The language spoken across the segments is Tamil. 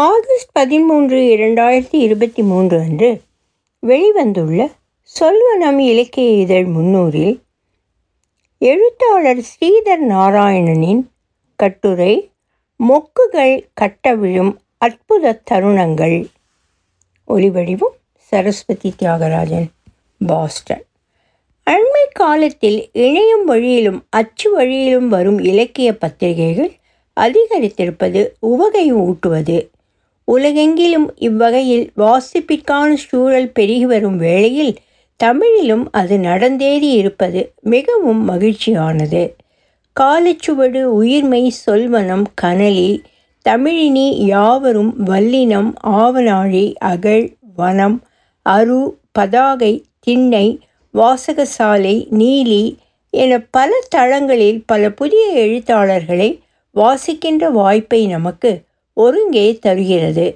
ஆகஸ்ட் பதிமூன்று இரண்டாயிரத்தி இருபத்தி மூன்று அன்று வெளிவந்துள்ள சொல்வனம் இலக்கிய இதழ் முன்னூறில் எழுத்தாளர் ஸ்ரீதர் நாராயணனின் கட்டுரை மொக்குகள் கட்ட விழும் அற்புத தருணங்கள் ஒலிவடிவும் சரஸ்வதி தியாகராஜன் பாஸ்டன். அண்மை காலத்தில் இணையம் வழியிலும் அச்சு வழியிலும் வரும் இலக்கிய பத்திரிகைகள் அதிகரித்திருப்பது உவகை ஊட்டுவது உலகெங்கிலும் இவ்வகையில் வாசிப்பிற்கான சூழல் பெருகி வரும் வேளையில் தமிழிலும் அது நடந்தேறி இருப்பது மிகவும் மகிழ்ச்சியானது. காலச்சுவடு உயிர்மை சொல்வனம் கனலி தமிழினி யாவரும் வல்லினம் ஆவனாழி அகழ் வனம் அரு பதாகை திண்ணை வாசகசாலை நீலி என பல தளங்களில் பல புதிய எழுத்தாளர்களை வாசிக்கின்ற வாய்ப்பை நமக்கு ஒருங்கே தருகிறது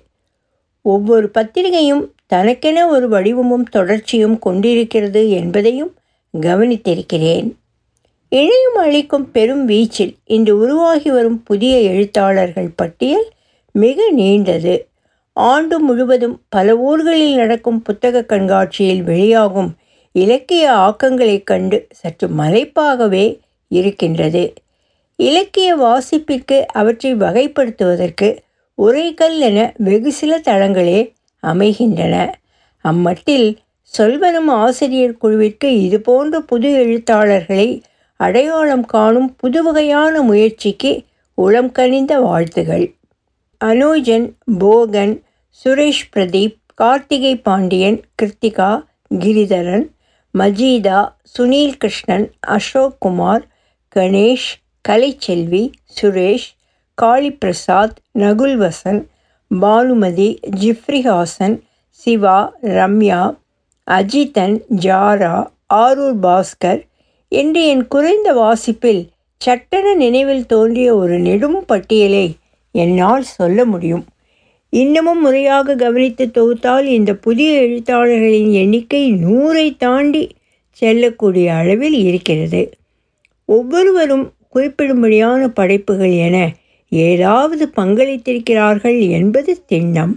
ஒவ்வொரு பத்திரிகையும் தனக்கென ஒரு வடிவமும் தொடர்ச்சியும் கொண்டிருக்கிறது என்பதையும் கவனித்திருக்கிறேன். இணையம் அளிக்கும் பெரும் வீச்சில் இன்று உருவாகி வரும் புதிய எழுத்தாளர்கள் பட்டியல் மிக நீண்டது. ஆண்டு முழுவதும் பல ஊர்களில் நடக்கும் புத்தக கண்காட்சியில் வெளியாகும் இலக்கிய ஆக்கங்களைக் கண்டு சற்று மலைப்பாகவே இருக்கின்றது. இலக்கிய வாசிப்பிற்கு அவற்றை வகைப்படுத்துவதற்கு உரைக்கல் என வெகு சில தளங்களே அமைகின்றன. அம்மட்டில் சொல்வனம் ஆசிரியர் குழுவிற்கு இதுபோன்ற புது எழுத்தாளர்களை அடையாளம் காணும் புதுவகையான முயற்சிக்கு உளம் கனிந்த வாழ்த்துகள். அனோஜன் போகன் சுரேஷ் பிரதீப் கார்த்திகை பாண்டியன் கிருத்திகா கிரிதரன் மஜீதா சுனில் கிருஷ்ணன் அசோக் குமார் கணேஷ் கலைச்செல்வி சுரேஷ் காளிப்பிரசாத் நகுல்வசன் பானுமதி ஜிப்ரிஹாசன் சிவா ரம்யா அஜிதன் ஜாரா ஆரூர் பாஸ்கர் என்று என் குறைந்த வாசிப்பில் சட்டென நினைவில் தோன்றிய ஒரு நெடும் பட்டியலை என்னால் சொல்ல முடியும். இன்னமும் முறையாக கவனித்து தொகுத்தால் இந்த புதிய எழுத்தாளர்களின் எண்ணிக்கை நூறை தாண்டி செல்லக்கூடிய அளவில் இருக்கிறது. ஒவ்வொருவரும் குறிப்பிடும்படியான படைப்புகள் என ஏதாவது பங்களித்திருக்கிறார்கள் என்பது திண்ணம்.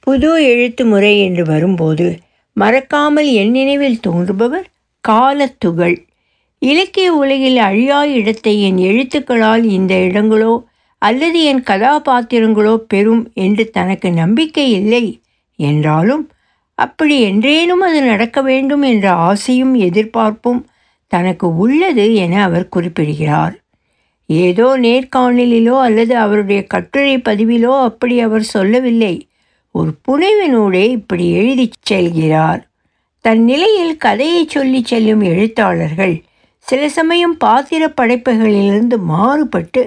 புது எழுத்து முறை என்று வரும்போது மறக்காமல் என் நினைவில் தோன்றுபவர் காலத்துகள். இலக்கிய உலகில் அழியா இடத்தை என் எழுத்துக்களால் இந்த இடங்களோ அல்லது என் கதாபாத்திரங்களோ பெறும் என்று தனக்கு நம்பிக்கை இல்லை என்றாலும் அப்படி என்றேனும் அது நடக்க வேண்டும் என்ற ஆசையும் எதிர்பார்ப்பும் தனக்கு உள்ளது என அவர் குறிப்பிடுகிறார். ஏதோ நேர்காணலிலோ அல்லது அவருடைய கட்டுரை பதிவிலோ அப்படி அவர் சொல்லவில்லை. ஒரு புனைவினூடே இப்படி எழுதி செல்கிறார். தன் நிலையில் கதையை சொல்லி செல்லும் எழுத்தாளர்கள் சில சமயம் பாத்திர படைப்புகளிலிருந்து மாறுபட்டு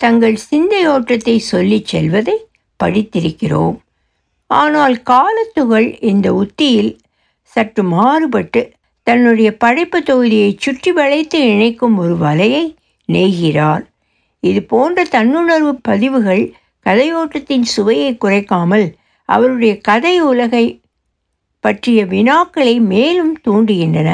தங்கள் சிந்தையோட்டத்தை சொல்லிச் செல்வதை படித்திருக்கிறோம். ஆனால் காலத்துகள் இந்த உத்தியில் சற்று மாறுபட்டு தன்னுடைய படைப்பு தொகுதியை சுற்றி வளைத்து இணைக்கும் ஒரு வலையை நெய்கிறார் இது போன்ற தன்னுணர்வு பதிவுகள் கதையோட்டத்தின் சுவையை குறைக்காமல் அவருடைய கதை உலகை பற்றிய வினாக்களை மேலும் தூண்டுகின்றன.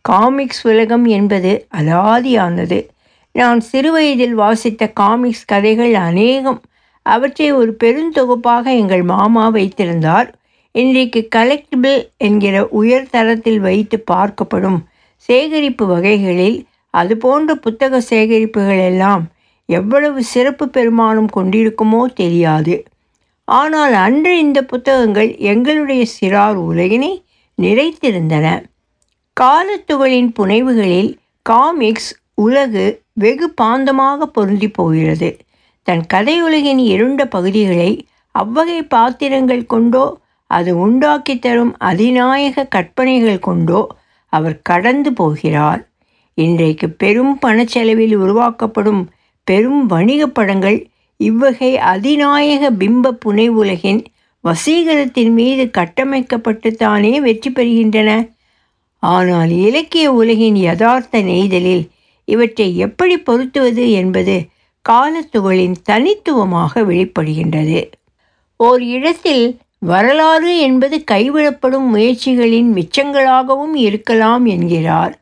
காமிக்ஸ் உலகம் என்பது அலாதியானது. நான் சிறுவயதில் வாசித்த காமிக்ஸ் கதைகள் அநேகம். அவற்றை ஒரு பெருந்தொகுப்பாக எங்கள் மாமா வைத்திருந்தார். இன்றைக்கு கலெக்டிபிள் என்கிற உயர் தரத்தில் வைத்து பார்க்கப்படும் சேகரிப்பு வகைகளில் அதுபோன்ற புத்தக சேகரிப்புகள் எல்லாம் எவ்வளவு சிறப்பு பெருமானம் கொண்டிருக்குமோ தெரியாது. ஆனால் அன்று இந்த புத்தகங்கள் எங்களுடைய சிறார் உலகினை நிறைத்திருந்தன. காலத்துகளின் புனைவுகளில் காமிக்ஸ் உலகு வெகு பாந்தமாக பொருந்தி போகிறது. தன் கதையுலகின் இருண்ட பகுதிகளை அவ்வகை பாத்திரங்கள் கொண்டோ அது உண்டாக்கி தரும் அதிநாயக கற்பனைகள் கொண்டோ அவர் கடந்து போகிறார். இன்றைக்கு பெரும் பணச்செலவில் உருவாக்கப்படும் பெரும் வணிக படங்கள் இவ்வகை அதிநாயக பிம்ப புனை உலகின் வசீகரத்தின் மீது கட்டமைக்கப்பட்டு தானே வெற்றி பெறுகின்றன. ஆனால் இலக்கிய உலகின் யதார்த்த நெய்தலில் இவற்றை எப்படி பொருத்துவது என்பது காலத்துகளின் தனித்துவமாக வெளிப்படுகின்றது. ஓர் இடத்தில் வரலாறு என்பது கைவிடப்படும் முயற்சிகளின் மிச்சங்களாகவும் இருக்கலாம் என்கிறார்.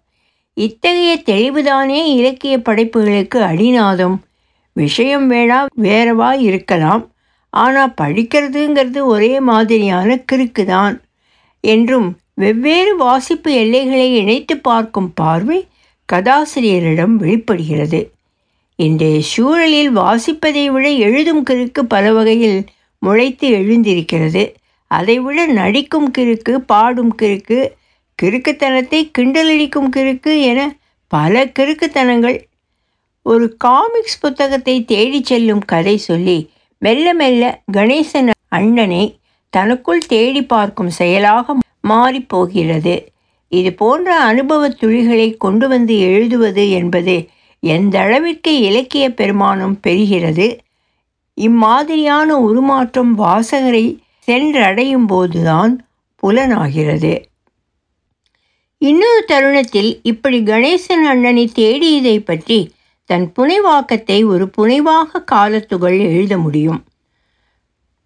இத்தகைய தெளிவுதானே இலக்கிய படைப்புகளுக்கு அடிநாதம்? விஷயம் வேணா வேறவா இருக்கலாம். ஆனால் படிக்கிறதுங்கிறது ஒரே மாதிரியான கிறுக்கு தான் என்றும் வெவ்வேறு வாசிப்பு எல்லைகளை இணைத்து பார்க்கும் பார்வை கதாசிரியரிடம் வெளிப்படுகிறது. இன்றைய சூழலில் வாசிப்பதை விட எழுதும் கிறுக்கு பல வகையில் முளைத்து எழுந்திருக்கிறது. அதைவிட நடிக்கும் கிறுக்கு பாடும் கிறுக்கு கிறுக்குத்தனத்தை கிண்டலடிக்கும் கிறுக்கு என பல கிறுக்குத்தனங்கள். ஒரு காமிக்ஸ் புத்தகத்தை தேடிச் செல்லும் கதை சொல்லி மெல்ல மெல்ல கணேசன் அண்ணனை தனக்குள் தேடி பார்க்கும் செயலாக மாறிப்போகிறது இது போன்ற அனுபவத் துளிகளை கொண்டு வந்து எழுதுவது என்பது எந்த அளவிற்கு இலக்கிய பெருமானம் பெறுகிறது. இம்மாதிரியான உருமாற்றம் வாசகரை சென்றடையும் போதுதான் புலனாகிறது. இன்னொரு தருணத்தில் இப்படி கணேசன் அண்ணனை தேடியதை பற்றி தன் புனைவாக்கத்தை ஒரு புனைவாக காலத்துகள் எழுத முடியும்.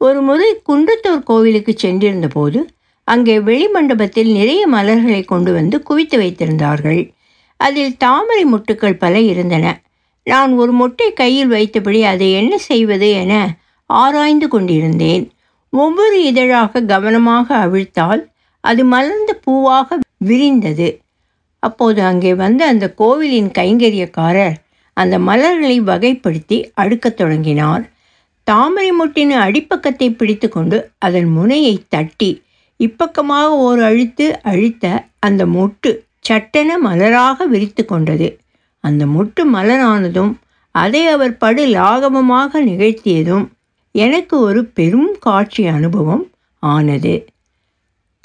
ஒரு முறை குன்றத்தூர் கோவிலுக்கு சென்றிருந்த போது அங்கே வெளிமண்டபத்தில் நிறைய மலர்களை கொண்டு வந்து குவித்து வைத்திருந்தார்கள். அதில் தாமரை மொட்டுக்கள் பல இருந்தன. நான் ஒரு மொட்டை கையில் வைத்தபடி அதை என்ன செய்வது என ஆராய்ந்து கொண்டிருந்தேன். ஒவ்வொரு இதழாக கவனமாக அவிழ்த்தால் அது மலர்ந்த பூவாக விரிந்தது. அப்போது அங்கே வந்த அந்த கோவிலின் கைங்கரியக்காரர் அந்த மலர்களை வகைப்படுத்தி அடுக்கத் தொடங்கினார். தாமரை மொட்டின் அடிப்பக்கத்தை பிடித்து கொண்டு அதன் முனையை தட்டி இப்பக்கமாக ஓர் அழுத்து அழுத்த அந்த மொட்டு சட்டென மலராக விரித்து கொண்டது. அந்த மொட்டு மலரானதும் அதை அவர் படு லாகவமாக நிகழ்த்தியதும் எனக்கு ஒரு பெரும் காட்சி அனுபவம் ஆனது.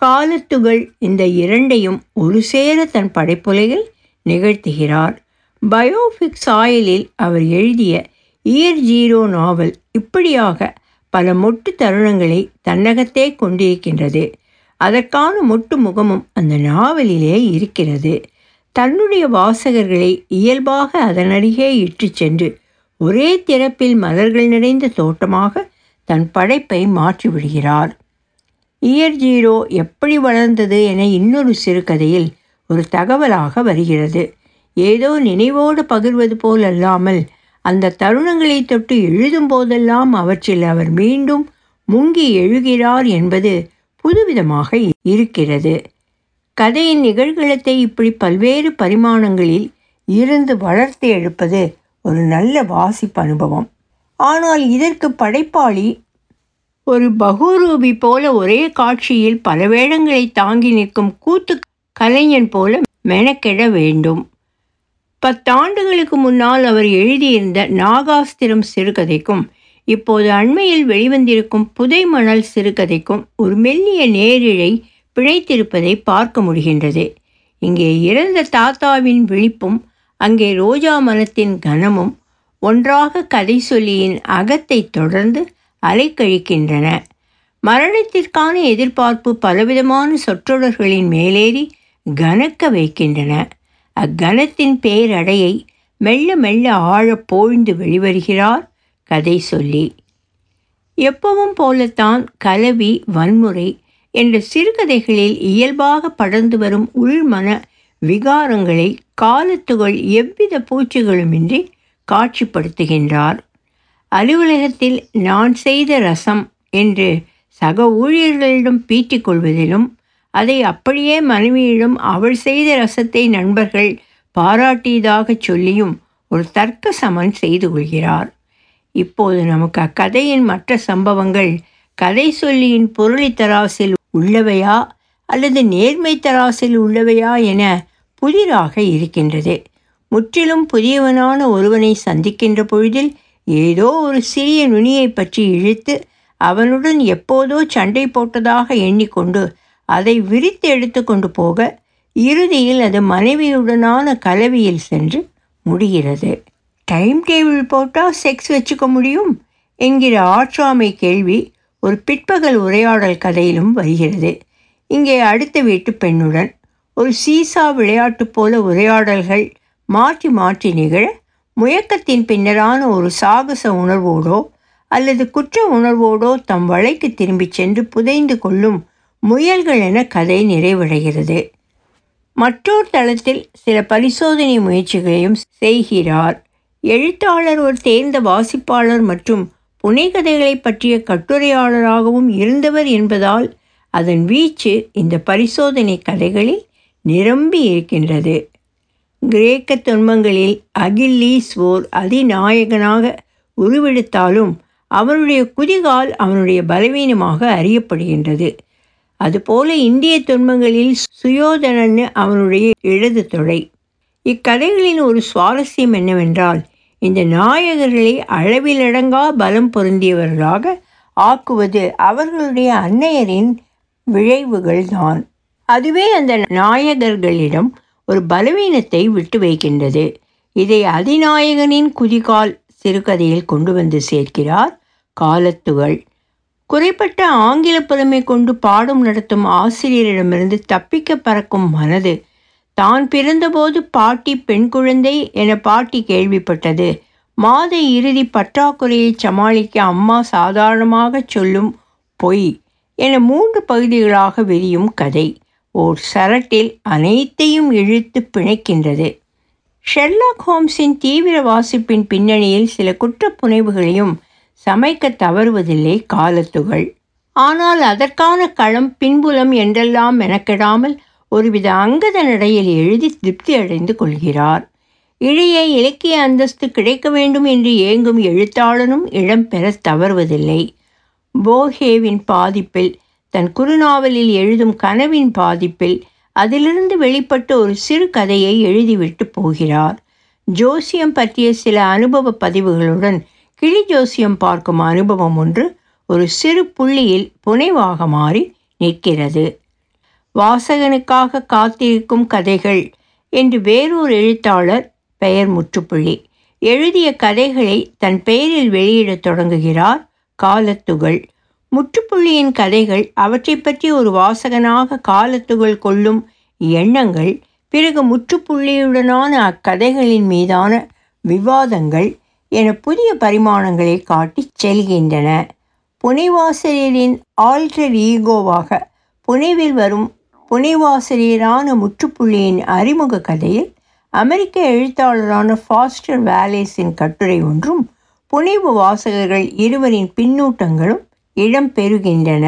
காலத்துகள் இந்த இரண்டையும் ஒரு சேர தன் படைப்புலையில் நிகழ்த்துகிறார். பயோபிக்ஸ் ஆயிலில் அவர் எழுதிய இயர் ஜீரோ நாவல் இப்படியாக பல மொட்டு தருணங்களை தன்னகத்தே கொண்டிருக்கின்றது. அதற்கான மொட்டு முகமும் அந்த நாவலிலே இருக்கிறது. தன்னுடைய வாசகர்களை இயல்பாக அதனருகே இட்டு சென்று ஒரே திறப்பில் மலர்கள் நிறைந்த தோட்டமாக தன் படைப்பை மாற்றிவிடுகிறார். இயர் ஜீரோ எப்படி வளர்ந்தது என இன்னொரு சிறுகதையில் ஒரு தகவலாக வருகிறது. ஏதோ நினைவோடு பகிர்வது போல் அல்லாமல் அந்த தருணங்களை தொட்டு எழுதும் போதெல்லாம் அவற்றில் அவர் மீண்டும் முங்கி எழுகிறார் என்பது புதுவிதமாக இருக்கிறது. கதையின் நிகழ்களத்தை இப்படி பல்வேறு பரிமாணங்களில் இருந்து வளர்த்து எழுப்பது ஒரு நல்ல வாசிப்பு அனுபவம். ஆனால் இதற்கு படைப்பாளி ஒரு பகுரூபி போல ஒரே காட்சியில் பல வேடங்களை தாங்கி நிற்கும் கூத்து கலைஞன் போல மெனக்கெட வேண்டும். பத்தாண்டுகளுக்கு முன்னால் அவர் எழுதியிருந்த நாகாஸ்திரம் சிறுகதைக்கும் இப்போது அண்மையில் வெளிவந்திருக்கும் புதை மணல் சிறுகதைக்கும் ஒரு மெல்லிய நேரிழை பிழைத்திருப்பதை பார்க்க முடிகின்றது. இங்கே இறந்த தாத்தாவின் விழிப்பும் அங்கே ரோஜா மனத்தின் கனமும் ஒன்றாக கதை சொல்லியின் அகத்தை தொடர்ந்து அலைக்கழிக்கின்றன. மரணத்திற்கான எதிர்பார்ப்பு பலவிதமான சொற்றொடர்களின் மேலேறி கனக்க வைக்கின்றன. அக்கனத்தின் பேரடையை மெல்ல மெல்ல ஆழப் போழ்ந்து வெளிவருகிறார் கதை சொல்லி. எப்பவும் போலத்தான் கலவி வன்முறை என்ற சிறுகதைகளில் இயல்பாக படர்ந்து வரும் உள்மன விகாரங்களை காலத்துகள் எவ்வித பூச்சிகளுமின்றி காட்சிப்படுத்துகின்றார். அலுவலகத்தில் நான் செய்த ரசம் என்று சக ஊழியர்களிடம் பீட்டிக் கொள்வதிலும் அதை அப்படியே மனைவியிடம் அவள் செய்த ரசத்தை நண்பர்கள் பாராட்டியதாகச் சொல்லியும் ஒரு தர்க்க சமன் செய்து கொள்கிறார். இப்போது நமக்கு அக்கதையின் மற்ற சம்பவங்கள் கதை சொல்லியின் பொருளி தராசில் உள்ளவையா அல்லது நேர்மை தராசில் உள்ளவையா என புதிராக இருக்கின்றது. முற்றிலும் புதியவனான ஒருவனை சந்திக்கின்ற பொழுதில் ஏதோ ஒரு சிறிய நுனியை பற்றி இழுத்து அவனுடன் எப்போதோ சண்டை போட்டதாக எண்ணிக்கொண்டு அதை விரித்து எடுத்து கொண்டு போக இறுதியில் அது மனைவியுடனான கலவியில் சென்று முடிகிறது. டைம் டேபிள் போட்டால் செக்ஸ் வச்சுக்க முடியும்? என்கிற ஆற்றாமை கேள்வி ஒரு பிற்பகல் உரையாடல் கதையிலும் வருகிறது. இங்கே அடுத்த வீட்டு பெண்ணுடன் ஒரு சீசா விளையாட்டு போல உரையாடல்கள் மாற்றி மாற்றி நிகழ முயக்கத்தின் பின்னரான ஒரு சாகச உணர்வோடோ அல்லது குற்ற உணர்வோடோ தம் வலைக்கு திரும்பிச் சென்று புதைந்து கொள்ளும் முயல்கள் என கதை நிறைவடைகிறது. மற்றொரு தளத்தில் சில பரிசோதனை முயற்சிகளையும் செய்கிறார். எழுத்தாளர் ஒரு தேர்ந்த வாசிப்பாளர் மற்றும் புனைகதைகளை பற்றிய கட்டுரையாளராகவும் இருந்தவர் என்பதால் அதன் வீச்சு இந்த பரிசோதனை கதைகளில் நிரம்பி இருக்கின்றது. கிரேக்க துன்பங்களில் அகில்லீஸ் ஓர் அதிநாயகனாக உருவெடுத்தாலும் அவனுடைய குதிகால் அவனுடைய பலவீனமாக அறியப்படுகின்றது. அதுபோல இந்திய துன்பங்களில் சுயோதனன் அவனுடைய இடது தொடை. இக்கதைகளின் ஒரு சுவாரஸ்யம் என்னவென்றால் இந்த நாயகர்களை அளவிலடங்கா பலம் பொருந்தியவர்களாக ஆக்குவது அவர்களுடைய அன்னையரின் விழைவுகள்தான். அதுவே அந்த நாயகர்களிடம் ஒரு பலவீனத்தை விட்டு வைக்கின்றது. இதை அதிநாயகனின் குதிகால் சிறுகதையில் கொண்டு வந்து சேர்க்கிறார் காலத்துகள். குறைப்பட்ட ஆங்கில புலமை கொண்டு பாடம் நடத்தும் ஆசிரியரிடமிருந்து தப்பிக்க பறக்கும் மனது. தான் பிறந்தபோது பாட்டி பெண் குழந்தை என பாட்டி கேள்விப்பட்டது. மாத இறுதி பற்றாக்குறையை சமாளிக்க அம்மா சாதாரணமாக சொல்லும் பொய் என மூன்று பகுதிகளாக விரியும் கதை. ஓர் சரட்டில் அனைத்தையும் இழுத்து பிணைக்கின்றது. ஷெர்லாக் ஹோம்ஸின் தீவிர வாசிப்பின் பின்னணியில் சில குற்றப்புனைவுகளையும் சமைக்க தவறுவதில்லை காலத்துகள். ஆனால் அதற்கான களம் பின்புலம் என்றெல்லாம் மெனக்கெடாமல் ஒருவித அங்கத நடையில் எழுதி திருப்தி அடைந்து கொள்கிறார். இழைய இலக்கிய அந்தஸ்து கிடைக்க வேண்டும் என்று ஏங்கும் எழுத்தாளனும் இடம் பெற தவறுவதில்லை. போஹேவின் பாதிப்பில் தன் குறுநாவலில் எழுதும் கனவின் பாதிப்பில் அதிலிருந்து வெளிப்பட்ட ஒரு சிறு கதையை எழுதிவிட்டு போகிறார். ஜோசியம் பற்றிய சில அனுபவ பதிவுகளுடன் கிளி ஜோசியம் பார்க்கும் அனுபவம் ஒன்று ஒரு சிறு புள்ளியில் புனைவாக மாறி நிற்கிறது. வாசகனுக்காக காத்திருக்கும் கதைகள் என்று வேறொரு எழுத்தாளர் பெயர் முற்றுப்புள்ளி. எழுதிய கதைகளை தன் பெயரில் வெளியிடத் தொடங்குகிறார் காலத்துகள். முற்றுப்புள்ளியின் கதைகள் அவற்றை பற்றி ஒரு வாசகனாக காலத்துகள் கொள்ளும் எண்ணங்கள் பிறகு முற்றுப்புள்ளியுடனான அக்கதைகளின் மீதான விவாதங்கள் என புதிய பரிமாணங்களை காட்டிச் செல்கின்றன. புனைவாசிரியரின் ஆல்டர் ஈகோவாக புனைவில் வரும் புனைவாசிரியரான முற்றுப்புள்ளியின் அறிமுக கதையில் அமெரிக்க எழுத்தாளரான ஃபாஸ்டர் வேலேஸின் கட்டுரை ஒன்றும் புனைவு வாசகர்கள் இருவரின் பின்னூட்டங்களும் இடம் பெறுகின்றன.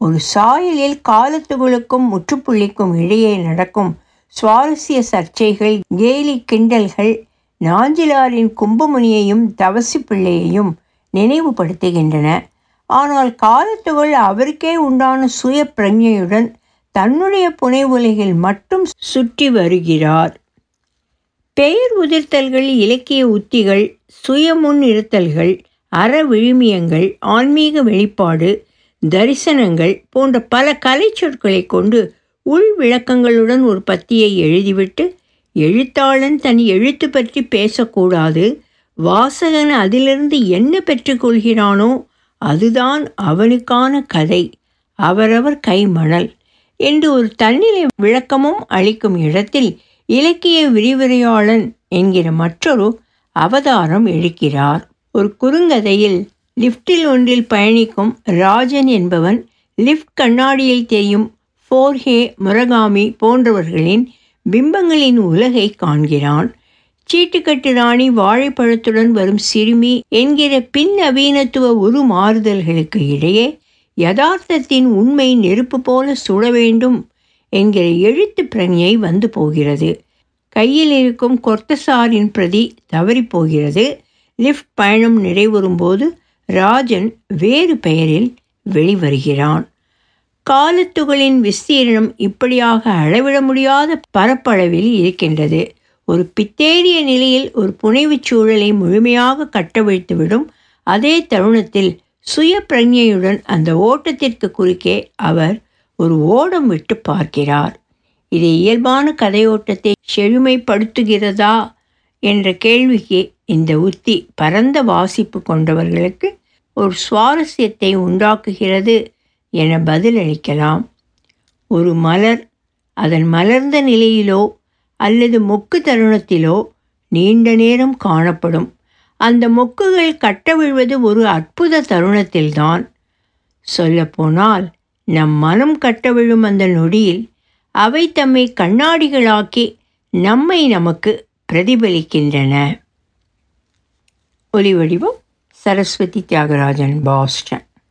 ஒரு சாயலில் காலத்துகளுக்கும் முற்றுப்புள்ளிக்கும் இடையே நடக்கும் சுவாரஸ்ய சர்ச்சைகள் கேலி கிண்டல்கள் நாஞ்சிலாரின் கும்பமுனியையும் தவசி பிள்ளையையும் நினைவுபடுத்துகின்றன. ஆனால் காலத்துகள் அவருக்கே உண்டான சுய பிரஜையுடன் தன்னுடைய புனைவுலகில் மட்டும் சுற்றி வருகிறார். பெயர் உதிர்த்தல்கள் இலக்கிய உத்திகள் சுயமுன் இருத்தல்கள் அற விழுமியங்கள் ஆன்மீக வெளிப்பாடு தரிசனங்கள் போன்ற பல கலை சொற்களை கொண்டு உள் விளக்கங்களுடன் ஒரு பத்தியை எழுதிவிட்டு எழுத்தாளன் தன் எழுத்து பற்றி பேசக்கூடாது வாசகன் அதிலிருந்து என்ன பெற்றுக்கொள்கிறானோ அதுதான் அவனுக்கான கதை அவரவர் கைமணல் என்று ஒரு தன்னிலை விளக்கமும் அளிக்கும் இடத்தில் இலக்கிய விரிவுரையாளன் என்கிற மற்றொரு அவதாரம் எழுக்கிறார் ஒரு குறுங்கதையில் லிஃப்டில் ஒன்றில் பயணிக்கும் ராஜன் என்பவன் லிஃப்ட் கண்ணாடியில் தெரியும் ஃபோர்ஹே முரகாமி போன்றவர்களின் பிம்பங்களின் உலகை காண்கிறான். சீட்டுக்கட்டு ராணி வாழைப்பழத்துடன் வரும் சிறுமி என்கிற பின்னவீனத்துவ உருமாறுதல்களுக்கு இடையே யதார்த்தத்தின் உண்மை நெருப்பு போல சுட வேண்டும் என்கிற எழுத்து பிரஞை வந்து போகிறது. கையில் இருக்கும் கொர்த்தசாரின் பிரதி தவறிப்போகிறது லிஃப்ட் பயணம் நிறைவுறும்போது ராஜன் வேறு பெயரில் வெளிவருகிறான். காலத்துகளின் விஸ்தீரணம் இப்படியாக அளவிட முடியாத பரப்பளவில் இருக்கின்றது. ஒரு பித்தேறிய நிலையில் ஒரு புனைவுச் சூழலை முழுமையாக கட்டவிழ்த்துவிடும் அதே தருணத்தில் சுய பிரஞையுடன் அந்த ஓட்டத்திற்கு குறுக்கே அவர் ஒரு ஓடம் விட்டு பார்க்கிறார். இது இயல்பான கதையோட்டத்தை செழுமைப்படுத்துகிறதா? என்ற கேள்விக்கு இந்த உத்தி பரந்த வாசிப்பு கொண்டவர்களுக்கு ஒரு சுவாரஸ்யத்தை உண்டாக்குகிறது என பதிலளிக்கலாம். ஒரு மலர் அதன் மலர்ந்த நிலையிலோ அல்லது மொக்கு தருணத்திலோ நீண்ட நேரம் காணப்படும். அந்த மொக்குகள் கட்டவிழ்வது ஒரு அற்புத தருணத்தில்தான். சொல்லப்போனால் நம் மனம் கட்டவிழும் அந்த நொடியில் அவை தம்மை கண்ணாடிகளாக்கி நம்மை நமக்கு பிரதிபலிக்கின்றன. ஒலிவடிவம் சரஸ்வதி தியாகராஜன் பாஸ்டன்.